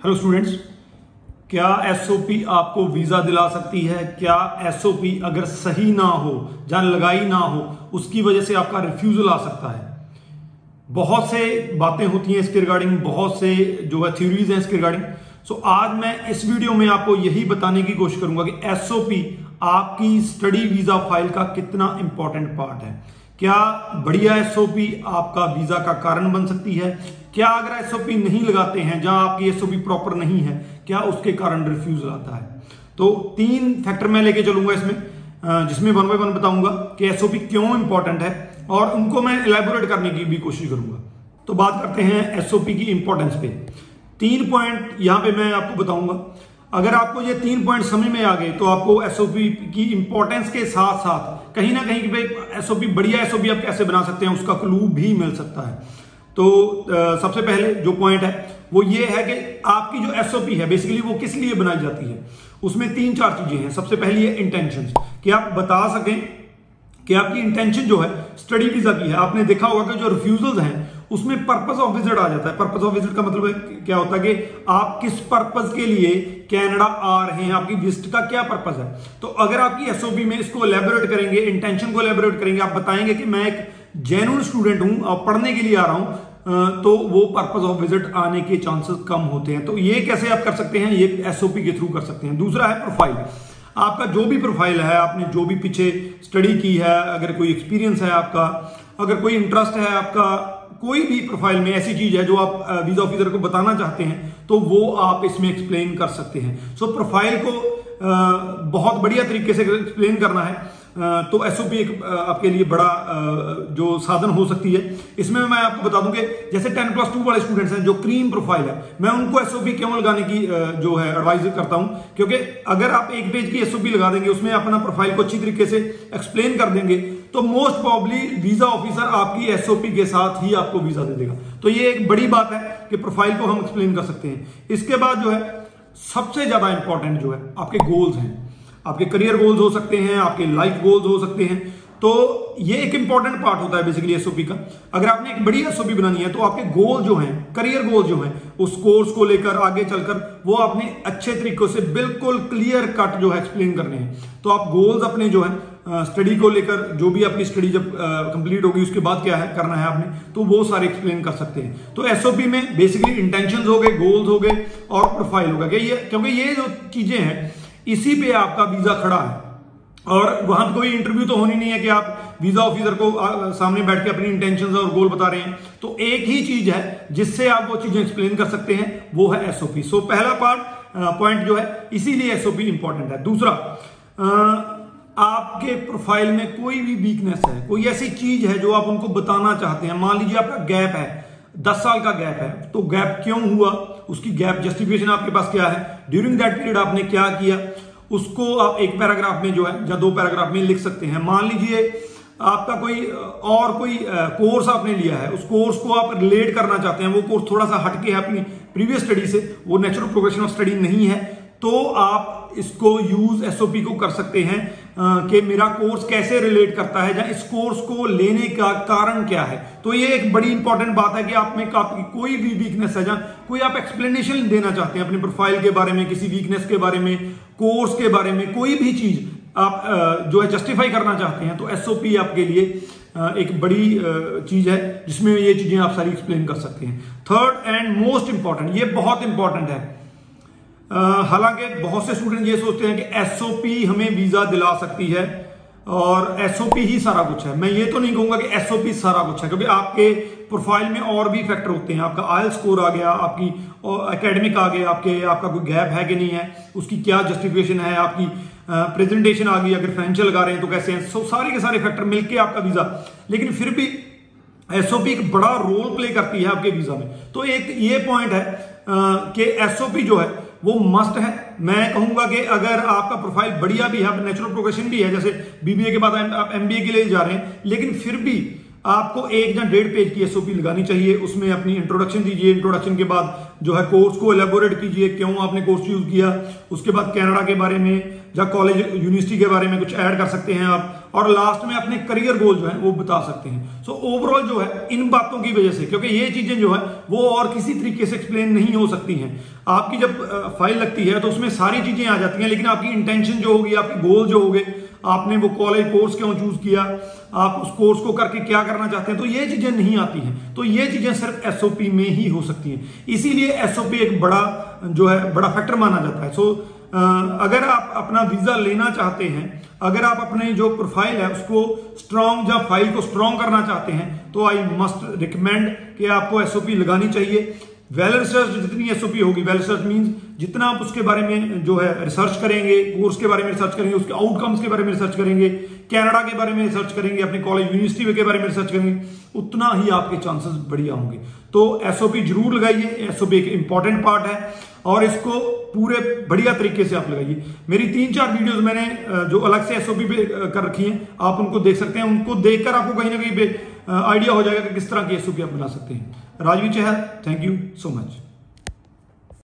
Hello students क्या SOP आपको visa दिला सकती है? क्या एसओपी अगर सही ना हो जहाँ लगाई ना हो, उसकी वजह से आपका रिफ्यूजल आ सकता है। बहुत से बातें होती हैं इसके रिगार्डिंग बहुत से जो है थ्योरीज हैं इसके रिगार्डिंग सो आज मैं इस वीडियो में आपको यही बताने की कोशिश करूँगा कि एसओपी आपकी स्टडी वीज़ा फ़ाइल का कितना इंपॉर्टेंट पार्ट है। क्या बढ़िया एसओपी आपका वीज़ा का कारण बन सकती है? क्या अगर एसओपी नहीं लगाते हैं जहाँ आपकी एसओपी प्रॉपर नहीं है, क्या उसके कारण रिफ्यूज आता है? तो तीन फैक्टर मैं लेके चलूँगा इसमें जिसमें वन बाय वन बताऊँगा कि एसओपी क्यों इंपॉर्टेंट है और उनको मैं इलेबोरेट करने की भी कोशिश करूँगा। तो बात करते हैं एसओपी की इंपॉर्टेंस पे। तीन पॉइंट यहाँ पे मैं आपको बताऊँगा। अगर आपको ये तीन पॉइंट समझ में आ गए तो आपको एसओपी की इंपॉर्टेंस के साथ साथ कहीं ना कहीं कि भाई एसओपी बढ़िया एसओपी आप कैसे बना सकते हैं, उसका क्लू भी मिल सकता है। तो सबसे पहले जो पॉइंट है, वो ये है कि आपकी जो एसओपी है बेसिकली वो किस लिए बनाई जाती है? उसमें तीन चार चीज़ें हैं। सबसे पहली है इंटेंशन कि आप बता सकें कि आपकी इंटेंशन जो है स्टडी वीज़ा की है। आपने देखा होगा कि जो रिफ्यूजल्स हैं, उसमें पर्पस ऑफ़ विज़िट आ जाता है। पर्पस ऑफ़ विज़िट का मतलब है क्या होता है कि आप किस पर्पस के लिए कनाडा आ रहे हैं? आपकी विज़िट का क्या पर्पस है? तो अगर आपकी एसओपी में इसको एलेबोरेट करेंगे इंटेंशन को एलेबोरेट करेंगे, आप बताएँगे कि मैं एक जेन्यून स्टूडेंट हूँ और पढ़ने के लिए आ रहा हूँ तो वो पर्पज ऑफ़ विज़िट आने के चांसेस कम होते हैं। तो ये कैसे आप कर सकते हैं? ये एसओपी के थ्रू कर सकते हैं। दूसरा है प्रोफ़ाइल आपका जो भी प्रोफ़ाइल है आपने जो भी पीछे स्टडी की है अगर कोई एक्सपीरियंस है आपका अगर कोई इंटरेस्ट है आपका कोई भी प्रोफ़ाइल में ऐसी चीज़ है जो आप वीज़ा ऑफिसर को बताना चाहते हैं तो वो आप इसमें एक्सप्लेन कर सकते हैं। सो so, प्रोफ़ाइल को बहुत बढ़िया तरीके से एक्सप्लेन करना है। तो एसओपी एक आपके लिए बड़ा जो साधन हो सकती है। इसमें मैं आपको बता दूँ कि जैसे टेन प्लस टू वाले स्टूडेंट्स हैं, जो क्रीम प्रोफ़ाइल है, मैं उनको एसओपी क्यों लगाने की जो है एडवाइज करता हूँ? क्योंकि अगर आप एक पेज की एसओपी लगा देंगे, उसमें अपना प्रोफ़ाइल को अच्छी तरीके से एक्सप्लेन कर देंगे तो मोस्ट प्रॉब्ली वीज़ा ऑफिसर आपकी एसओपी के साथ ही आपको वीज़ा दे देगा। तो ये एक बड़ी बात है कि प्रोफ़ाइल को हम एक्सप्लेन कर सकते हैं। इसके बाद जो है, सबसे ज़्यादा इंपॉर्टेंट जो है, आपके गोल्स हैं। आपके करियर गोल्स हो सकते हैं, आपके लाइफ गोल्स हो सकते हैं। तो ये एक इंपॉर्टेंट पार्ट होता है बेसिकली एसओपी का। अगर आपने एक बड़ी एसओपी बनानी है तो आपके गोल जो हैं करियर गोल जो हैं, उस कोर्स को लेकर, आगे चलकर, वो आपने अच्छे तरीकों से बिल्कुल क्लियर कट जो है एक्सप्लेन करने हैं। तो आप गोल्स अपने जो है स्टडी को लेकर, जो भी आपकी स्टडी जब कंप्लीट होगी, उसके बाद क्या है, करना है आपने तो वो सारे एक्सप्लेन कर सकते हैं। तो एसओपी में बेसिकली इंटेंशन हो गए गोल्स हो गए और प्रोफ़ाइल हो गया क्योंकि ये जो चीज़ें हैं इसी पे आपका वीज़ा खड़ा है। और वहाँ कोई इंटरव्यू तो होनी नहीं है कि आप वीज़ा ऑफिसर को सामने बैठ के अपनी इंटेंशन और गोल बता रहे हैं। तो एक ही चीज़ है, जिससे आप वो चीज़ें एक्सप्लेन कर सकते हैं, वो है एसओपी सो पहला पार्ट पॉइंट जो है, इसीलिए एसओपी इंपॉर्टेंट है। दूसरा आपके प्रोफ़ाइल में कोई भी वीकनेस है, कोई ऐसी चीज़ है जो आप उनको बताना चाहते हैं। मान लीजिए आपका गैप है दस साल का गैप है। तो गैप क्यों हुआ? उसकी गैप जस्टिफिकेशन आपके पास क्या है? ड्यूरिंग दैट पीरियड आपने क्या किया? उसको आप एक पैराग्राफ में जो है, या दो पैराग्राफ में लिख सकते हैं। मान लीजिए, आपका कोई और कोई कोर्स आपने लिया है। उस कोर्स को आप रिलेट करना चाहते हैं। वो कोर्स थोड़ा सा हटके है अपनी प्रीवियस स्टडी से। वो नेचुरल प्रोग्रेशन ऑफ़ स्टडी नहीं है। तो आप इसको यूज़ एसओपी को कर सकते हैं। कि मेरा कोर्स कैसे रिलेट करता है, या इस कोर्स को लेने का कारण क्या है। तो ये एक बड़ी इंपॉर्टेंट बात है कि आप में आपकी कोई भी वीकनेस है जहाँ कोई आप एक्सप्लेनेशन देना चाहते हैं अपने प्रोफ़ाइल के बारे में, किसी वीकनेस के बारे में कोर्स के बारे में, कोई भी चीज़ आप जो है जस्टिफाई करना चाहते हैं तो एसओपी आपके लिए एक बड़ी चीज़ है, जिसमें ये चीज़ें आप सारी एक्सप्लेन कर सकते हैं। थर्ड एंड मोस्ट इंपॉर्टेंट ये बहुत इंपॉर्टेंट है। हालाँकि बहुत से स्टूडेंट ये सोचते हैं कि एसओपी हमें वीज़ा दिला सकती है और एसओपी ही सारा कुछ है। मैं ये तो नहीं कहूँगा कि एसओपी सारा कुछ है, क्योंकि आपके प्रोफ़ाइल में और भी फैक्टर होते हैं। आपका आयल स्कोर आ गया, आपकी एकेडमिक आ गया, आपके, आपका कोई गैप है कि नहीं है, उसकी क्या जस्टिफिकेशन है, आपकी प्रेजेंटेशन आ गई, अगर फाइनेंशियल लगा रहे हैं तो कैसे हैं, सो, सारे के सारे फैक्टर मिलके आपका वीज़ा लेकिन फिर भी एसओपी एक बड़ा रोल प्ले करती है आपके वीज़ा में। तो एक ये पॉइंट है कि एसओपी जो है वो मस्ट है। मैं कहूँगा कि अगर आपका प्रोफ़ाइल बढ़िया भी है नेचुरल प्रोग्रेशन भी है, जैसे बीबीए के बाद आप एमबीए के लिए जा रहे हैं, लेकिन फिर भी आपको एक या डेढ़ पेज की एसओपी लगानी चाहिए। उसमें अपनी इंट्रोडक्शन दीजिए। इंट्रोडक्शन के बाद जो है कोर्स को एलेबोरेट कीजिए क्यों आपने कोर्स चूज़ किया। उसके बाद कनाडा के बारे में या कॉलेज यूनिवर्सिटी के बारे में कुछ ऐड कर सकते हैं आप। और लास्ट में अपने करियर गोल जो है वो बता सकते हैं। सो so, ओवरऑल जो है इन बातों की वजह से क्योंकि ये चीज़ें जो है वो और किसी तरीके से एक्सप्लेन नहीं हो सकती हैं। आपकी जब फ़ाइल लगती है तो उसमें सारी चीज़ें आ जाती हैं लेकिन आपकी इंटेंशन जो होगी आपके गोल जो होंगे आपने वो कॉलेज कोर्स क्यों चूज़ किया? आप उस कोर्स को करके क्या करना चाहते हैं? तो ये चीज़ें नहीं आती हैं। तो ये चीज़ें सिर्फ़ एसओपी में ही हो सकती हैं। इसीलिए एसओपी एक बड़ा, जो है, बड़ा फैक्टर माना जाता है। सो अगर आप अपना वीज़ा लेना चाहते हैं, अगर आप अपने जो प्रोफ़ाइल है, उसको स्ट्रॉन्ग या फ़ाइल को स्ट्रॉन्ग करना चाहते हैं तो आई मस्ट रिकमेंड कि आपको एसओपी लगानी चाहिए। वेल रिसर्च जितनी एसओपी होगी वेल रिसर्च मींस जितना आप उसके बारे में जो है रिसर्च करेंगे कोर्स के बारे में रिसर्च करेंगे, उसके आउटकम्स के बारे में रिसर्च करेंगे कनाडा के बारे में रिसर्च करेंगे, अपने कॉलेज यूनिवर्सिटी के बारे में रिसर्च करेंगे, उतना ही आपके चांसेस बढ़िया होंगे। तो एसओपी ज़रूर लगाइए एसओपी एक इंपॉर्टेंट पार्ट है और इसको पूरे बढ़िया तरीके से आप लगाइए। मेरी तीन चार वीडियोस मैंने जो अलग से एसओपी पे कर रखी हैं, आप उनको देख सकते हैं। उनको देखकर आपको कहीं ना कहीं आइडिया हो जाएगा कि किस तरह की एसओपी आप बना सकते हैं। Rajvi Chahal, thank you so much.